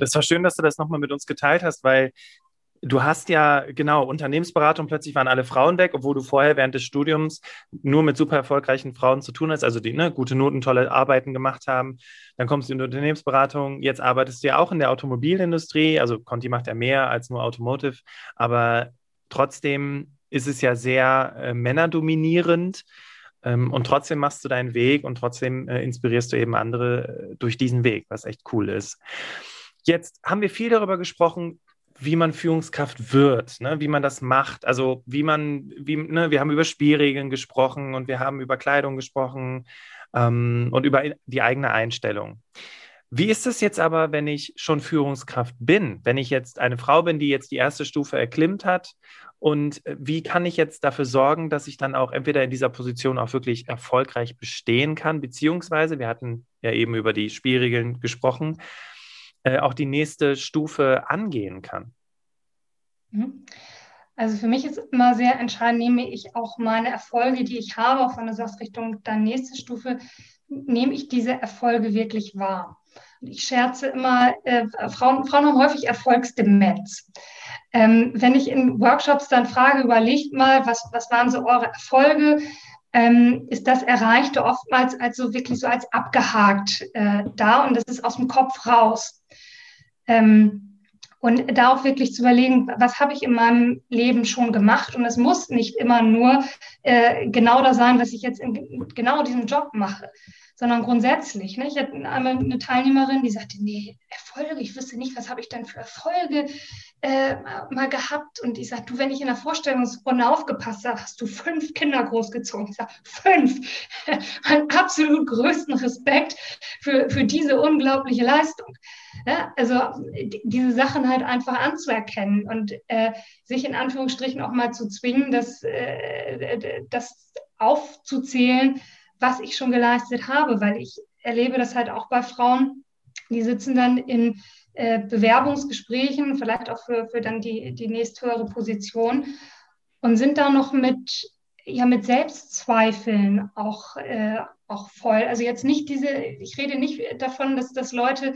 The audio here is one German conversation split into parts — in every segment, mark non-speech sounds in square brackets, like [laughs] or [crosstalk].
Das war schön, dass du das nochmal mit uns geteilt hast, weil Du hast ja, genau, Unternehmensberatung, plötzlich waren alle Frauen weg, obwohl du vorher während des Studiums nur mit super erfolgreichen Frauen zu tun hast, also die ne, gute Noten, tolle Arbeiten gemacht haben. Dann kommst du in die Unternehmensberatung, jetzt arbeitest du ja auch in der Automobilindustrie, also Conti macht ja mehr als nur Automotive, aber trotzdem ist es ja sehr äh, männerdominierend. Ähm, und trotzdem machst du deinen Weg und trotzdem äh, inspirierst du eben andere äh, durch diesen Weg, was echt cool ist. Jetzt haben wir viel darüber gesprochen, wie man Führungskraft wird, ne? wie man das macht. Also wie man, wie, ne? wir haben über Spielregeln gesprochen und wir haben über Kleidung gesprochen ähm, und über die eigene Einstellung. Wie ist es jetzt aber, wenn ich schon Führungskraft bin? Wenn ich jetzt eine Frau bin, die jetzt die erste Stufe erklimmt hat und äh, wie kann ich jetzt dafür sorgen, dass ich dann auch entweder in dieser Position auch wirklich erfolgreich bestehen kann, beziehungsweise, wir hatten ja eben über die Spielregeln gesprochen, äh, auch die nächste Stufe angehen kann? Mhm. Also für mich ist immer sehr entscheidend, nehme ich auch meine Erfolge, die ich habe, auch von der Richtung dann nächste Stufe, nehme ich diese Erfolge wirklich wahr. ich scherze immer, äh, Frauen, Frauen haben häufig Erfolgsdemenz. Ähm, wenn ich in Workshops dann frage, überlegt mal, was, was waren so eure Erfolge, ähm, ist das Erreichte oftmals als wirklich so als abgehakt äh, da und das ist aus dem Kopf raus. Ähm, und da auch wirklich zu überlegen, was habe ich in meinem Leben schon gemacht? Und es muss nicht immer nur äh, genau das sein, was ich jetzt in genau diesem Job mache, sondern grundsätzlich. Ne? Ich hatte einmal eine Teilnehmerin, die sagte, nee, Erfolge, ich wüsste nicht, was habe ich denn für Erfolge äh, mal gehabt. Und ich sagte, du, wenn ich in der Vorstellungsrunde aufgepasst habe, hast du fünf Kinder großgezogen. Ich sage, fünf. [laughs] Meinen absolut größten Respekt für, für diese unglaubliche Leistung. Ja, also diese Sachen halt einfach anzuerkennen und äh, sich in Anführungsstrichen auch mal zu zwingen, das, äh, das aufzuzählen, was ich schon geleistet habe, weil ich erlebe das halt auch bei Frauen, die sitzen dann in äh, Bewerbungsgesprächen, vielleicht auch für, für dann die, die nächsthöhere Position und sind da noch mit, ja, mit Selbstzweifeln auch, äh, auch voll. Also jetzt nicht diese, ich rede nicht davon, dass, dass Leute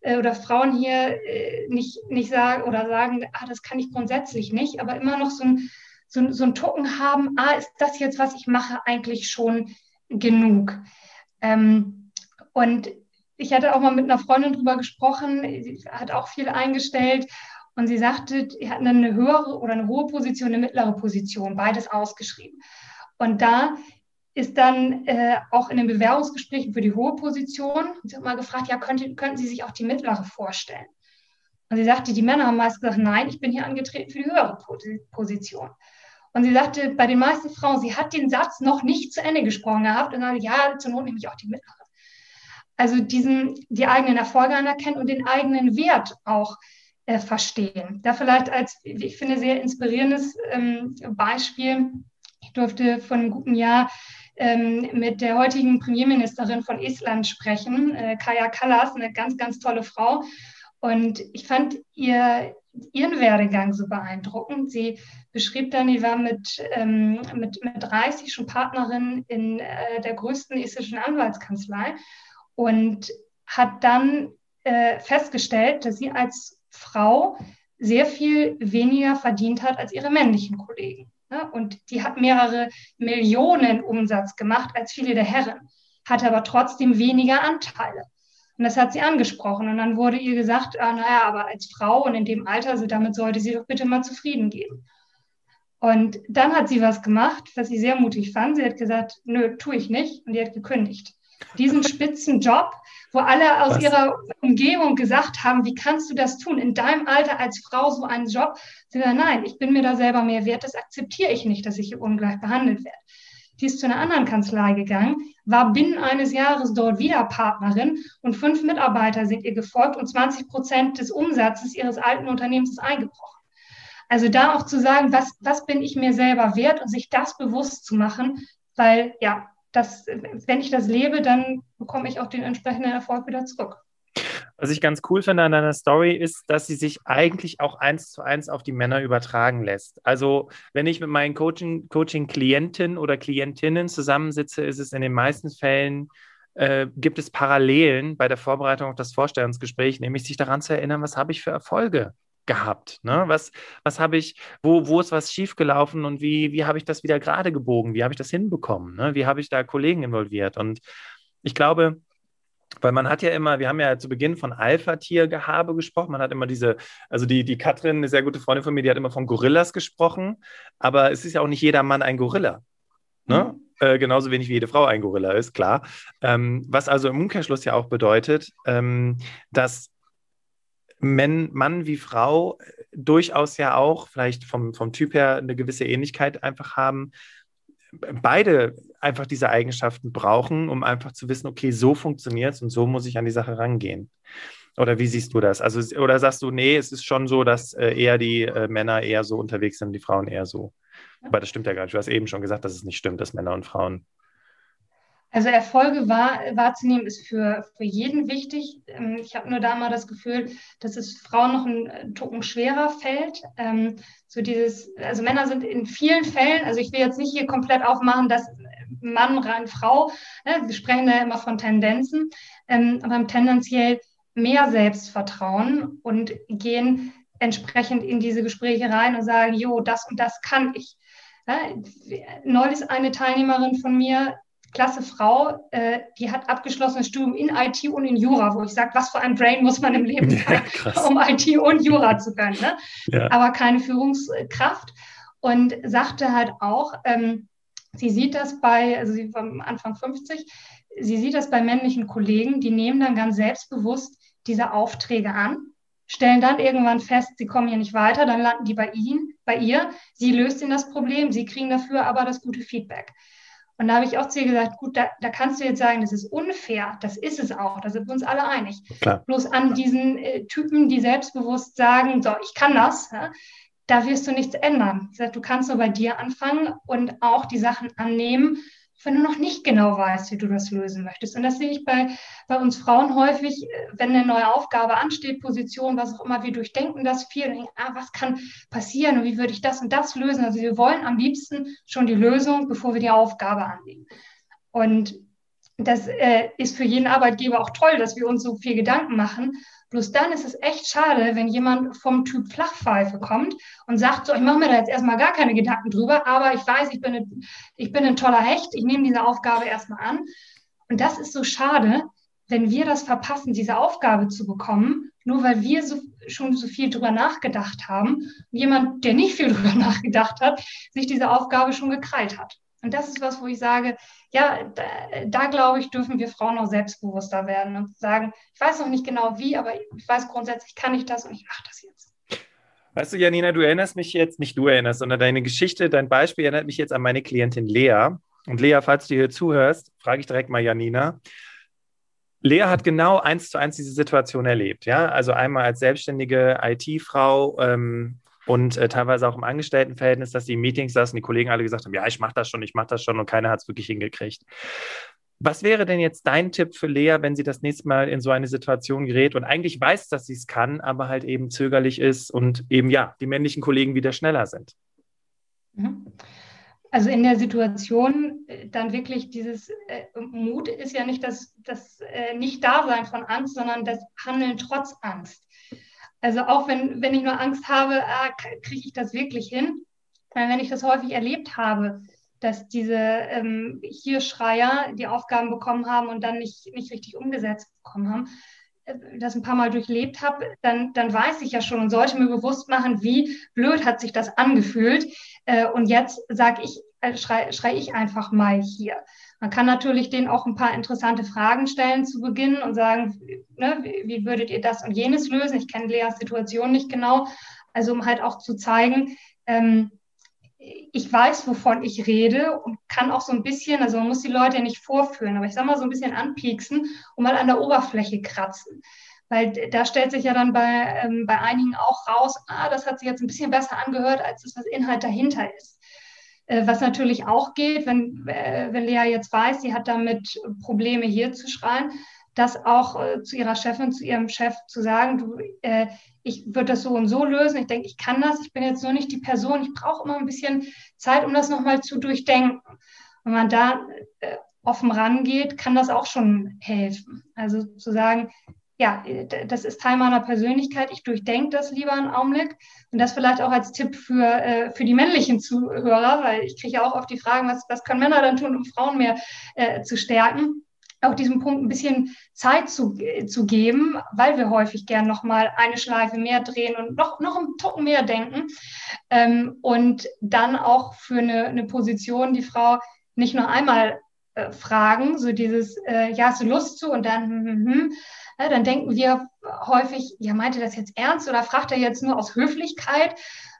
äh, oder Frauen hier äh, nicht, nicht sagen oder sagen, ah, das kann ich grundsätzlich nicht, aber immer noch so ein, so, so ein Tucken haben, ah, ist das jetzt, was ich mache, eigentlich schon genug. Ähm, und ich hatte auch mal mit einer Freundin drüber gesprochen, sie hat auch viel eingestellt und sie sagte, sie hatten dann eine höhere oder eine hohe Position, eine mittlere Position, beides ausgeschrieben. Und da ist dann äh, auch in den Bewerbungsgesprächen für die hohe Position, sie hat mal gefragt, ja, könnte, könnten Sie sich auch die mittlere vorstellen? Und sie sagte, die Männer haben meist gesagt, nein, ich bin hier angetreten für die höhere Position. Und sie sagte, bei den meisten Frauen, sie hat den Satz noch nicht zu Ende gesprochen gehabt und sagte, ja, zur Not nehme ich auch die mittlere. Also diesen, die eigenen Erfolge anerkennen und den eigenen Wert auch äh, verstehen. Da vielleicht als, ich finde, sehr inspirierendes ähm, Beispiel. Ich durfte vor einem guten Jahr ähm, mit der heutigen Premierministerin von Estland sprechen, äh, Kaya Kallas, eine ganz, ganz tolle Frau. Und ich fand ihr, ihren Werdegang so beeindruckend. Sie beschrieb dann, die war mit, ähm, mit, mit 30 schon Partnerin in äh, der größten estnischen Anwaltskanzlei und hat dann äh, festgestellt, dass sie als Frau sehr viel weniger verdient hat als ihre männlichen Kollegen. Ne? Und die hat mehrere Millionen Umsatz gemacht als viele der Herren, hatte aber trotzdem weniger Anteile. Und das hat sie angesprochen. Und dann wurde ihr gesagt, ah, naja, aber als Frau und in dem Alter, also damit sollte sie doch bitte mal zufrieden geben. Und dann hat sie was gemacht, was sie sehr mutig fand. Sie hat gesagt, nö, tue ich nicht. Und die hat gekündigt. Diesen [laughs] spitzen Job, wo alle aus was? ihrer Umgebung gesagt haben, wie kannst du das tun? In deinem Alter als Frau so einen Job? Sie sagt, nein, ich bin mir da selber mehr wert. Das akzeptiere ich nicht, dass ich hier ungleich behandelt werde. Die ist zu einer anderen Kanzlei gegangen, war binnen eines Jahres dort wieder Partnerin und fünf Mitarbeiter sind ihr gefolgt und 20 Prozent des Umsatzes ihres alten Unternehmens ist eingebrochen. Also da auch zu sagen, was, was bin ich mir selber wert und sich das bewusst zu machen, weil ja, das, wenn ich das lebe, dann bekomme ich auch den entsprechenden Erfolg wieder zurück. Was ich ganz cool finde an deiner Story ist, dass sie sich eigentlich auch eins zu eins auf die Männer übertragen lässt. Also wenn ich mit meinen Coaching-Klienten Coaching oder Klientinnen zusammensitze, ist es in den meisten Fällen äh, gibt es Parallelen bei der Vorbereitung auf das Vorstellungsgespräch, nämlich sich daran zu erinnern, was habe ich für Erfolge gehabt? Ne? Was, was habe ich, wo, wo ist was schiefgelaufen und wie, wie habe ich das wieder gerade gebogen? Wie habe ich das hinbekommen? Ne? Wie habe ich da Kollegen involviert? Und ich glaube, weil man hat ja immer, wir haben ja zu Beginn von Alpha-Tiergehabe gesprochen, man hat immer diese, also die, die Katrin, eine sehr gute Freundin von mir, die hat immer von Gorillas gesprochen, aber es ist ja auch nicht jeder Mann ein Gorilla. Ne? Mhm. Äh, genauso wenig wie jede Frau ein Gorilla ist, klar. Ähm, was also im Umkehrschluss ja auch bedeutet, ähm, dass Men, Mann wie Frau durchaus ja auch vielleicht vom, vom Typ her eine gewisse Ähnlichkeit einfach haben, beide einfach diese Eigenschaften brauchen, um einfach zu wissen, okay, so funktioniert es und so muss ich an die Sache rangehen. Oder wie siehst du das? Also, oder sagst du, nee, es ist schon so, dass äh, eher die äh, Männer eher so unterwegs sind, die Frauen eher so? Aber das stimmt ja gar nicht. Du hast eben schon gesagt, dass es nicht stimmt, dass Männer und Frauen also Erfolge wahr, wahrzunehmen ist für, für jeden wichtig. Ähm, ich habe nur da mal das Gefühl, dass es Frauen noch ein Tucken schwerer fällt. Ähm, so dieses, also Männer sind in vielen Fällen, also ich will jetzt nicht hier komplett aufmachen, dass Mann rein Frau, ne, wir sprechen da immer von Tendenzen, ähm, aber tendenziell mehr Selbstvertrauen und gehen entsprechend in diese Gespräche rein und sagen, jo, das und das kann ich. Ja, neulich eine Teilnehmerin von mir klasse Frau, äh, die hat abgeschlossenes Studium in IT und in Jura, wo ich sage, was für ein Brain muss man im Leben [laughs] ja, haben, um IT und Jura zu können. Ne? Ja. Aber keine Führungskraft. Und sagte halt auch, ähm, sie sieht das bei, also sie war am Anfang 50, sie sieht das bei männlichen Kollegen, die nehmen dann ganz selbstbewusst diese Aufträge an, stellen dann irgendwann fest, sie kommen hier nicht weiter, dann landen die bei ihnen, bei ihr, sie löst ihnen das Problem, sie kriegen dafür aber das gute Feedback. Und da habe ich auch zu ihr gesagt, gut, da, da, kannst du jetzt sagen, das ist unfair, das ist es auch, da sind wir uns alle einig. Klar. Bloß an diesen äh, Typen, die selbstbewusst sagen, so, ich kann das, ja, da wirst du nichts ändern. Ich sage, du kannst nur bei dir anfangen und auch die Sachen annehmen wenn du noch nicht genau weißt, wie du das lösen möchtest. Und das sehe ich bei, bei uns Frauen häufig, äh, wenn eine neue Aufgabe ansteht, Position, was auch immer, wir durchdenken das viel und denken, ah, was kann passieren und wie würde ich das und das lösen. Also wir wollen am liebsten schon die Lösung, bevor wir die Aufgabe annehmen. Und das äh, ist für jeden Arbeitgeber auch toll, dass wir uns so viel Gedanken machen. Bloß dann ist es echt schade, wenn jemand vom Typ Flachpfeife kommt und sagt, so, ich mache mir da jetzt erstmal gar keine Gedanken drüber, aber ich weiß, ich bin, ein, ich bin ein toller Hecht, ich nehme diese Aufgabe erstmal an. Und das ist so schade, wenn wir das verpassen, diese Aufgabe zu bekommen, nur weil wir so, schon so viel drüber nachgedacht haben und jemand, der nicht viel [laughs] drüber nachgedacht hat, sich diese Aufgabe schon gekrallt hat. Und das ist was, wo ich sage, ja, da, da, glaube ich, dürfen wir Frauen noch selbstbewusster werden und sagen, ich weiß noch nicht genau wie, aber ich weiß grundsätzlich kann ich das und ich mache das jetzt. Weißt du, Janina, du erinnerst mich jetzt, nicht du erinnerst, sondern deine Geschichte, dein Beispiel erinnert mich jetzt an meine Klientin Lea. Und Lea, falls du hier zuhörst, frage ich direkt mal Janina. Lea hat genau eins zu eins diese Situation erlebt. Ja, also einmal als selbstständige IT-Frau ähm, und äh, teilweise auch im Angestelltenverhältnis, dass die Meetings saßen, die Kollegen alle gesagt haben, ja, ich mache das schon, ich mache das schon und keiner hat es wirklich hingekriegt. Was wäre denn jetzt dein Tipp für Lea, wenn sie das nächste Mal in so eine Situation gerät und eigentlich weiß, dass sie es kann, aber halt eben zögerlich ist und eben ja, die männlichen Kollegen wieder schneller sind? Mhm. Also in der Situation äh, dann wirklich dieses äh, Mut ist ja nicht das, das äh, Nicht-Dasein von Angst, sondern das Handeln trotz Angst. Also auch wenn, wenn ich nur Angst habe, ah, kriege ich das wirklich hin? Wenn ich das häufig erlebt habe, dass diese ähm, Hirschreier die Aufgaben bekommen haben und dann nicht, nicht richtig umgesetzt bekommen haben, äh, das ein paar Mal durchlebt habe, dann, dann weiß ich ja schon und sollte mir bewusst machen, wie blöd hat sich das angefühlt. Äh, und jetzt sage ich, äh, schrei, schrei ich einfach mal hier. Man kann natürlich denen auch ein paar interessante Fragen stellen zu Beginn und sagen, ne, wie, würdet ihr das und jenes lösen? Ich kenne Leas Situation nicht genau. Also um halt auch zu zeigen, ähm, ich weiß, wovon ich rede und kann auch so ein bisschen, also man muss die Leute ja nicht vorführen, aber ich sag mal so ein bisschen anpieksen und mal an der Oberfläche kratzen. Weil da stellt sich ja dann bei, ähm, bei einigen auch raus, ah, das hat sich jetzt ein bisschen besser angehört, als das, was Inhalt dahinter ist. Äh, was natürlich auch geht, wenn, äh, wenn Lea jetzt weiß, sie hat damit Probleme hier zu schreien, das auch äh, zu ihrer Chefin, zu ihrem Chef zu sagen, du, ich würde das so und so lösen, ich denke, ich kann das, ich bin jetzt nur nicht die Person, ich brauche immer ein bisschen Zeit, um das nochmal zu durchdenken. Wenn man da offen rangeht, kann das auch schon helfen. Also zu sagen, ja, das ist Teil meiner Persönlichkeit, ich durchdenke das lieber einen Augenblick. Und das vielleicht auch als Tipp für, äh, für die männlichen Zuhörer, weil ich kriege ja auch oft die Fragen, was, was können Männer dann tun, um Frauen mehr äh, zu stärken auch diesem Punkt ein bisschen Zeit zu, zu geben, weil wir häufig gern noch mal eine Schleife mehr drehen und noch, noch einen Tucken mehr denken. Ähm, und dann auch für eine, eine Position die Frau nicht nur einmal äh, fragen, so dieses, äh, ja, hast du Lust zu? Und dann, hm, hm, hm. Ja, dann denken wir häufig, ja, meint er das jetzt ernst oder fragt er jetzt nur aus Höflichkeit?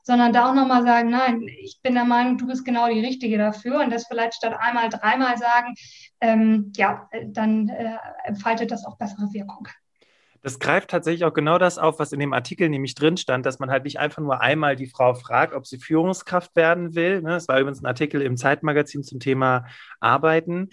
sondern da auch nochmal sagen, nein, ich bin der Meinung, du bist genau die Richtige dafür und das vielleicht statt einmal, dreimal sagen, ähm, ja, dann äh, entfaltet das auch bessere Wirkung. Das greift tatsächlich auch genau das auf, was in dem Artikel nämlich drin stand, dass man halt nicht einfach nur einmal die Frau fragt, ob sie Führungskraft werden will. Ne? Das war übrigens ein Artikel im Zeitmagazin zum Thema Arbeiten,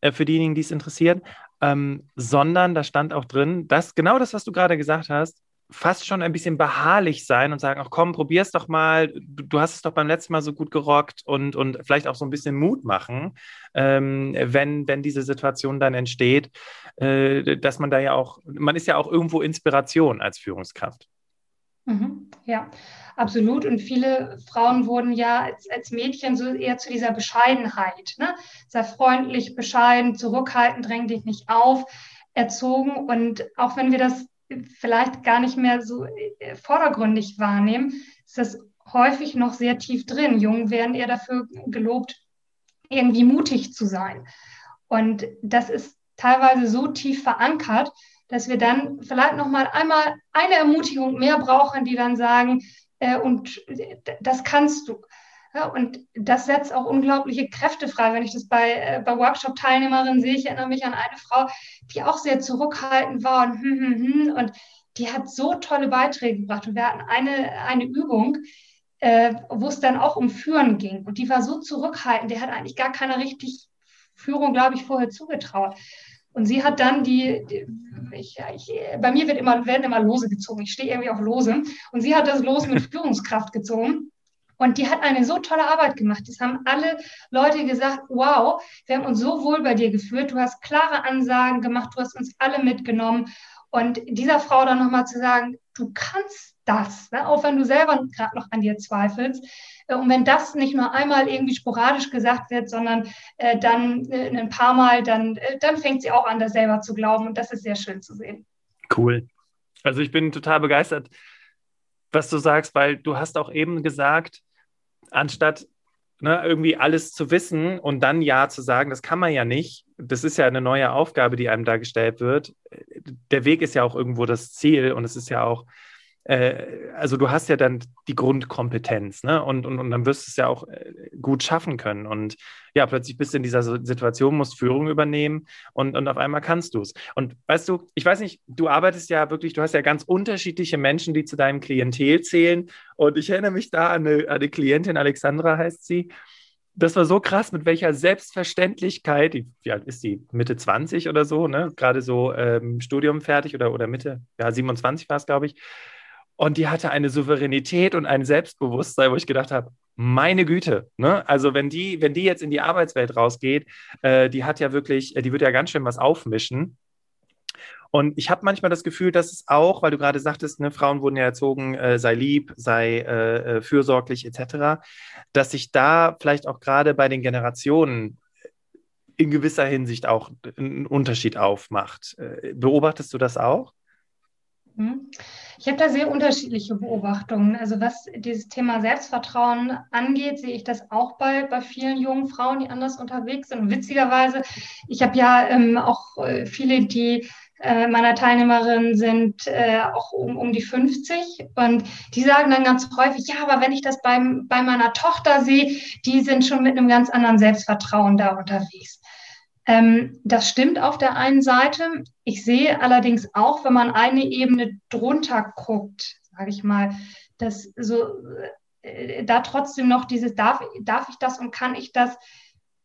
äh, für diejenigen, die es interessieren, ähm, sondern da stand auch drin, dass genau das, was du gerade gesagt hast, fast schon ein bisschen beharrlich sein und sagen, ach komm, probier's doch mal, du, du, hast es doch beim letzten Mal so gut gerockt und, und vielleicht auch so ein bisschen Mut machen, ähm, wenn, wenn diese Situation dann entsteht, äh, dass man da ja auch, man ist ja auch irgendwo Inspiration als Führungskraft. Mhm, ja, absolut. Und viele Frauen wurden ja als, als Mädchen so eher zu dieser Bescheidenheit, ne? sehr freundlich, bescheiden, zurückhaltend, dräng dich nicht auf, erzogen. Und auch wenn wir das vielleicht gar nicht mehr so äh, vordergründig wahrnehmen, ist das häufig noch sehr tief drin. Jungen werden eher dafür gelobt, irgendwie mutig zu sein. Und das ist teilweise so tief verankert, dass wir dann vielleicht noch mal einmal eine Ermutigung mehr brauchen, die dann sagen, und äh, das kannst du. Ja, und das setzt auch unglaubliche Kräfte frei. Wenn ich das bei, äh, bei Workshop-Teilnehmerinnen sehe, ich erinnere mich an eine Frau, die auch sehr zurückhaltend war und, hm, hm, hm, und die hat so tolle Beiträge gebracht. Und wir hatten eine, eine Übung, äh, wo es dann auch um Führen ging. Und die war so zurückhaltend, der hat eigentlich gar keine richtig Führung, glaube ich, vorher zugetraut. Und sie hat dann die, die ich, ich, bei mir wird immer, werden immer Lose gezogen. Ich stehe irgendwie auf Lose. Und sie hat das Los mit [laughs] Führungskraft gezogen. Und die hat eine so tolle Arbeit gemacht. Das haben alle Leute gesagt, wow, wir haben uns so wohl bei dir geführt. Du hast klare Ansagen gemacht, du hast uns alle mitgenommen. Und dieser Frau dann nochmal zu sagen, du kannst das, ne? auch wenn du selber gerade noch an dir zweifelst. Und wenn das nicht nur einmal irgendwie sporadisch gesagt wird, sondern äh, dann äh, ein paar Mal, dann, äh, dann fängt sie auch an, das selber zu glauben. Und das ist sehr schön zu sehen. Cool. Also ich bin total begeistert, was du sagst, weil du hast auch eben gesagt, anstatt ne, irgendwie alles zu wissen und dann Ja zu sagen, das kann man ja nicht. Das ist ja eine neue Aufgabe, die einem da gestellt wird. Der Weg ist ja auch irgendwo das Ziel und es ist ja auch äh, also du hast ja dann die Grundkompetenz, ne? Und, und, und dann wirst du es ja auch äh, gut schaffen können. Und ja, plötzlich bist du in dieser Situation, musst Führung übernehmen und, und auf einmal kannst du es. Und weißt du, ich weiß nicht, du arbeitest ja wirklich, du hast ja ganz unterschiedliche Menschen, die zu deinem Klientel zählen. Und ich erinnere mich da an eine, an eine Klientin, Alexandra heißt sie, das war so krass, mit welcher Selbstverständlichkeit, wie alt ist die? Mitte 20 oder so, ne? Gerade so ähm, Studium fertig oder, oder Mitte, ja, 27 war es, glaube ich. Und die hatte eine Souveränität und ein Selbstbewusstsein, wo ich gedacht habe, meine Güte, ne? Also wenn die, wenn die jetzt in die Arbeitswelt rausgeht, äh, die hat ja wirklich, äh, die wird ja ganz schön was aufmischen. Und ich habe manchmal das Gefühl, dass es auch, weil du gerade sagtest, ne, Frauen wurden ja erzogen, äh, sei lieb, sei äh, äh fürsorglich etc., dass sich da vielleicht auch gerade bei den Generationen in gewisser Hinsicht auch ein Unterschied aufmacht. Äh, beobachtest du das auch? Mhm. Ich habe da sehr unterschiedliche Beobachtungen. Also was dieses Thema Selbstvertrauen angeht, sehe ich das auch bei, bei vielen jungen Frauen, die anders unterwegs sind. Und witzigerweise, ich habe ja ähm, auch äh, viele, die äh, meiner Teilnehmerinnen sind äh, auch um, um die 50 und die sagen dann ganz häufig, ja, aber wenn ich das beim, bei meiner Tochter sehe, die sind schon mit einem ganz anderen Selbstvertrauen da unterwegs. Ähm, das stimmt auf der einen Seite. Ich sehe allerdings auch, wenn man eine Ebene drunter guckt, sage ich mal, dass so äh, da trotzdem noch dieses darf, darf ich das und kann ich das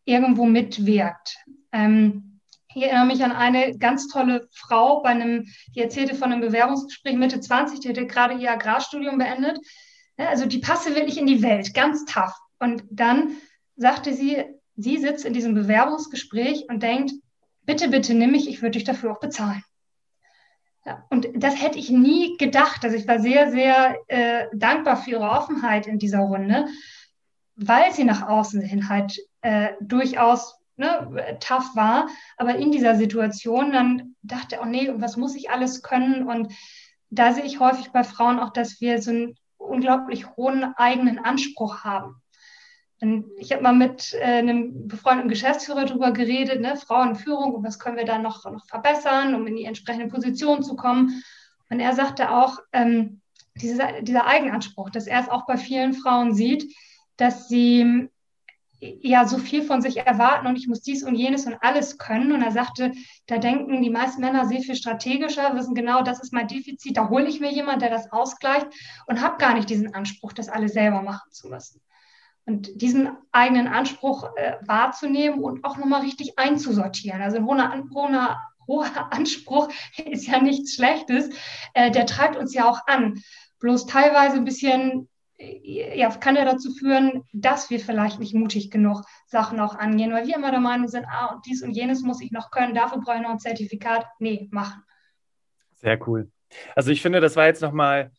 irgendwo mitwirkt. Ähm, ich erinnere mich an eine ganz tolle Frau bei einem, die erzählte von einem Bewerbungsgespräch Mitte 20, die hatte gerade ihr Agrarstudium beendet. Also die passe wirklich in die Welt, ganz tough. Und dann sagte sie, sie sitzt in diesem Bewerbungsgespräch und denkt, bitte, bitte nimm mich, ich würde dich dafür auch bezahlen. Ja, und das hätte ich nie gedacht. Also ich war sehr, sehr äh, dankbar für ihre Offenheit in dieser Runde, weil sie nach außen hin halt äh, durchaus ne, tough war. Aber in dieser Situation dann dachte, oh nee, was muss ich alles können? Und da sehe ich häufig bei Frauen auch, dass wir so einen unglaublich hohen eigenen Anspruch haben. Ich habe mal mit äh, einem befreundeten Geschäftsführer darüber geredet, ne, Frauenführung und was können wir da noch, noch verbessern, um in die entsprechende Position zu kommen. Und er sagte auch, ähm, dieser, dieser Eigenanspruch, dass er es auch bei vielen Frauen sieht, dass sie ja so viel von sich erwarten und ich muss dies und jenes und alles können. Und er sagte, da denken die meisten Männer sehr viel strategischer, wissen genau, das ist mein Defizit, da hole ich mir jemanden, der das ausgleicht und habe gar nicht diesen Anspruch, das alles selber machen zu müssen. Und diesen eigenen Anspruch äh, wahrzunehmen und auch nochmal richtig einzusortieren. Also ein hoher, hoher, hoher [laughs] Anspruch ist ja nichts Schlechtes, äh, der treibt uns ja auch an. Bloß teilweise ein bisschen ja, kann ja dazu führen, dass wir vielleicht nicht mutig genug Sachen auch angehen, weil wir immer der Meinung sind, ah, dies und jenes muss ich noch können, dafür brauche ich noch ein Zertifikat. Nee, machen. Sehr cool. Also ich finde, das war jetzt nochmal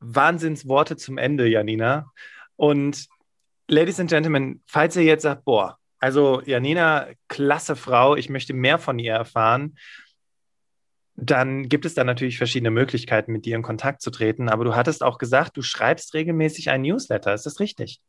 Wahnsinnsworte zum Ende, Janina. Und Ladies and Gentlemen, falls ihr jetzt sagt, boah, also Janina, klasse Frau, ich möchte mehr von ihr erfahren, dann gibt es da natürlich verschiedene Möglichkeiten, mit dir in Kontakt zu treten. Aber du hattest auch gesagt, du schreibst regelmäßig ein Newsletter. Ist das richtig?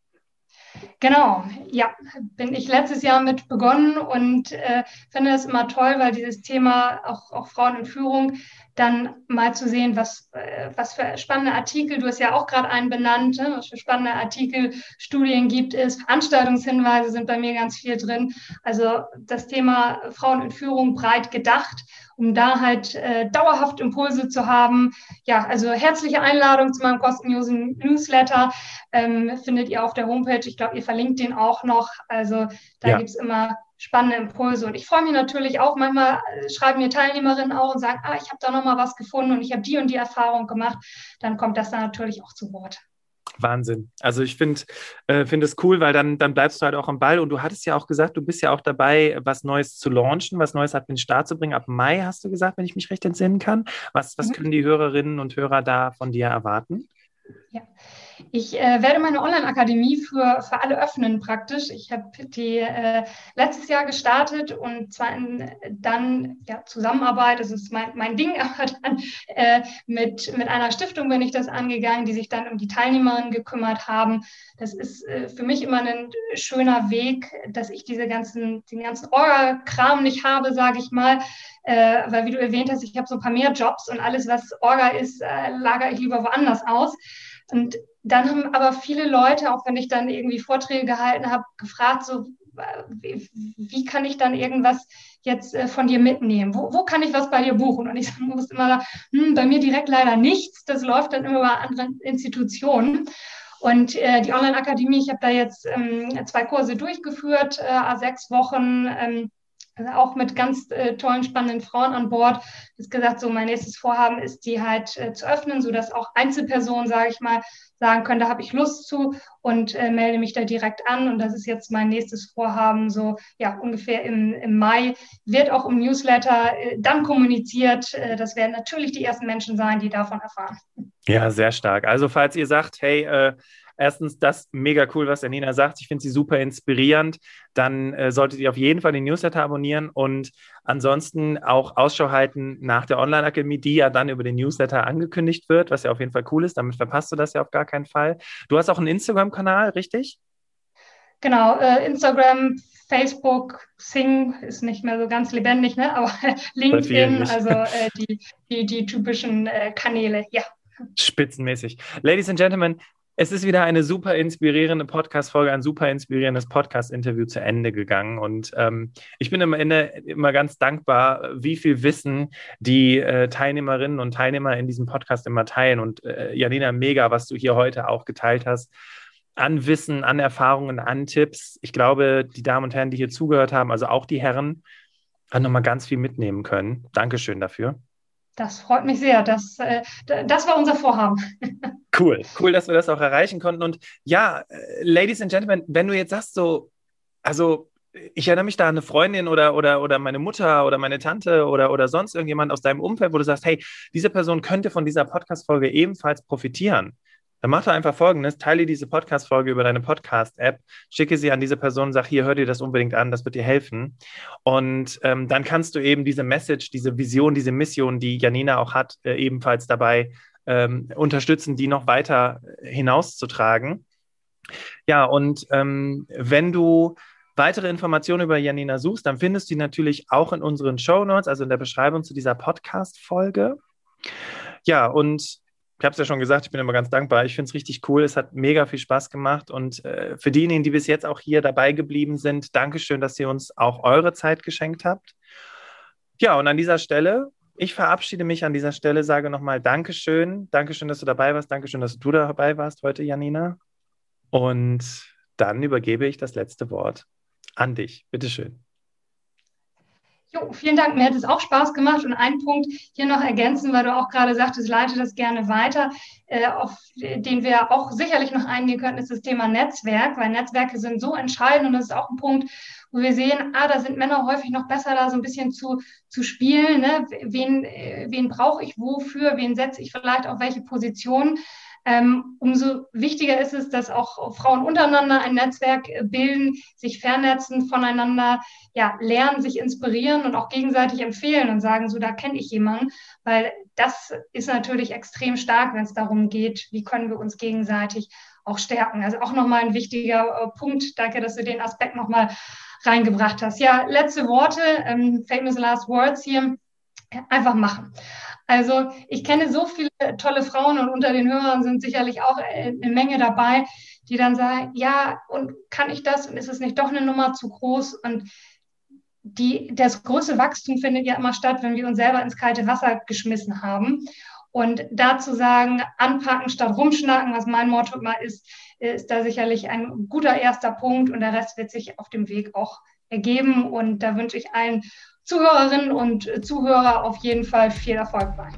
Genau, ja, bin ich letztes Jahr mit begonnen und äh, finde es immer toll, weil dieses Thema auch, auch Frauen in Führung dann mal zu sehen, was, äh, was für spannende Artikel, du hast ja auch gerade einen benannt, ne, was für spannende Artikel, Studien gibt es, Veranstaltungshinweise sind bei mir ganz viel drin. Also das Thema Frauen in Führung breit gedacht, um da halt äh, dauerhaft Impulse zu haben. Ja, also herzliche Einladung zu meinem kostenlosen Newsletter ähm, findet ihr auf der Homepage. Ich glaube, ihr verlinkt den auch noch. Also da ja. gibt es immer spannende Impulse. Und ich freue mich natürlich auch, manchmal äh, schreiben mir Teilnehmerinnen auch und sagen, ah, ich habe da nochmal was gefunden und ich habe die und die Erfahrung gemacht. Dann kommt das dann natürlich auch zu Wort. Wahnsinn. Also ich finde äh, find es cool, weil dann, dann bleibst du halt auch am Ball. Und du hattest ja auch gesagt, du bist ja auch dabei, was Neues zu launchen, was Neues ab in den Start zu bringen. Ab Mai hast du gesagt, wenn ich mich recht entsinnen kann. Was, was mhm. können die Hörerinnen und Hörer da von dir erwarten? Ja, ich äh, werde meine Online-Akademie für, für alle öffnen praktisch. Ich habe die äh, letztes Jahr gestartet und zwar in, dann ja, Zusammenarbeit, das ist mein, mein Ding, [laughs] aber dann äh, mit, mit einer Stiftung bin ich das angegangen, die sich dann um die Teilnehmerinnen gekümmert haben. Das ist äh, für mich immer ein schöner Weg, dass ich diese ganzen, den ganzen Orga-Kram nicht habe, sage ich mal. Äh, weil wie du erwähnt hast, ich habe so ein paar mehr Jobs und alles, was Orga ist, äh, lagere ich lieber woanders aus. Und dann haben aber viele Leute, auch wenn ich dann irgendwie Vorträge gehalten habe, gefragt, so, wie, kann ich dann irgendwas jetzt äh, von dir mitnehmen? Wo, wo, kann ich was bei dir buchen? Und ich muss immer sagen, hm, bei mir direkt leider nichts. Das läuft dann immer bei anderen Institutionen. Und äh, die Online-Akademie, ich habe da jetzt ähm, zwei Kurse durchgeführt, äh, sechs Wochen. Ähm, also auch mit ganz äh, tollen, spannenden Frauen an Bord. Ich gesagt, so mein nächstes Vorhaben ist, die halt äh, zu öffnen, sodass auch Einzelpersonen, sage ich mal, sagen können, da habe ich Lust zu und äh, melde mich da direkt an. Und das ist jetzt mein nächstes Vorhaben, so ja ungefähr im, im Mai. Wird auch im Newsletter äh, dann kommuniziert. Äh, das werden natürlich die ersten Menschen sein, die davon erfahren. Ja, sehr stark. Also falls ihr sagt, hey, äh, erstens das mega cool, was der Nina sagt. Ich finde sie super inspirierend. Dann äh, solltet ihr auf jeden Fall den Newsletter abonnieren und ansonsten auch Ausschau halten nach der Online-Akademie, die ja dann über den Newsletter angekündigt wird, was ja auf jeden Fall cool ist. Damit verpasst du das ja auf gar keinen Fall. Du hast auch einen Instagram-Kanal, richtig? Genau, äh, Instagram, Facebook, Sing ist nicht mehr so ganz lebendig, ne? aber [laughs] LinkedIn, also [laughs] äh, die, die, die typischen äh, Kanäle, ja. Spitzenmäßig. Ladies and Gentlemen, es ist wieder eine super inspirierende Podcast-Folge, ein super inspirierendes Podcast-Interview zu Ende gegangen. Und ähm, ich bin am Ende immer ganz dankbar, wie viel Wissen die äh, Teilnehmerinnen und Teilnehmer in diesem Podcast immer teilen. Und äh, Janina, mega, was du hier heute auch geteilt hast. An Wissen, an Erfahrungen, an Tipps. Ich glaube, die Damen und Herren, die hier zugehört haben, also auch die Herren, haben nochmal ganz viel mitnehmen können. Dankeschön dafür. Das freut mich sehr. Das, äh, das war unser Vorhaben. [laughs] Cool, cool, dass wir das auch erreichen konnten. Und ja, äh, Ladies and Gentlemen, wenn du jetzt sagst, so, also ich erinnere mich da an eine Freundin oder, oder, oder meine Mutter oder meine Tante oder, oder sonst irgendjemand aus deinem Umfeld, wo du sagst, hey, diese Person könnte von dieser Podcast-Folge ebenfalls profitieren. Dann mach doch einfach folgendes: Teile diese Podcast-Folge über deine Podcast-App, schicke sie an diese Person, sag hier, hör dir das unbedingt an, das wird dir helfen. Und ähm, dann kannst du eben diese Message, diese Vision, diese Mission, die Janina auch hat, äh, ebenfalls dabei ähm, unterstützen, die noch weiter hinauszutragen. Ja, und ähm, wenn du weitere Informationen über Janina suchst, dann findest du die natürlich auch in unseren Show Notes, also in der Beschreibung zu dieser Podcast-Folge. Ja, und ich habe es ja schon gesagt, ich bin immer ganz dankbar. Ich finde es richtig cool. Es hat mega viel Spaß gemacht. Und äh, für diejenigen, die bis jetzt auch hier dabei geblieben sind, Dankeschön, dass ihr uns auch eure Zeit geschenkt habt. Ja, und an dieser Stelle, ich verabschiede mich an dieser Stelle, sage nochmal Dankeschön. Dankeschön, dass du dabei warst. Dankeschön, dass du dabei warst heute, Janina. Und dann übergebe ich das letzte Wort an dich. Bitteschön. Jo, vielen Dank. Mir hat es auch Spaß gemacht. Und einen Punkt hier noch ergänzen, weil du auch gerade sagtest, leite das gerne weiter, äh, auf den wir auch sicherlich noch eingehen könnten, ist das Thema Netzwerk, weil Netzwerke sind so entscheidend und das ist auch ein Punkt, wo wir sehen, ah, da sind Männer häufig noch besser, da so ein bisschen zu, zu spielen. Ne? Wen, äh, wen brauche ich wofür? Wen setze ich vielleicht auf welche Position? Ähm, umso wichtiger ist es, dass auch Frauen untereinander ein Netzwerk bilden, sich vernetzen, voneinander ja, lernen, sich inspirieren und auch gegenseitig empfehlen und sagen, so, da kenne ich jemanden, weil das ist natürlich extrem stark, wenn es darum geht, wie können wir uns gegenseitig auch stärken. Also auch nochmal ein wichtiger äh, Punkt. Danke, dass du den Aspekt nochmal reingebracht hast. Ja, letzte Worte, ähm, famous last words hier. Einfach machen. Also ich kenne so viele tolle Frauen und unter den Hörern sind sicherlich auch eine Menge dabei, die dann sagen, ja, und kann ich das und ist es nicht doch eine Nummer zu groß? Und die, das große Wachstum findet ja immer statt, wenn wir uns selber ins kalte Wasser geschmissen haben. Und dazu sagen, anpacken statt rumschnacken, was mein Motto immer ist, ist da sicherlich ein guter erster Punkt und der Rest wird sich auf dem Weg auch ergeben. Und da wünsche ich allen Zuhörerinnen und Zuhörer auf jeden Fall viel Erfolg bei.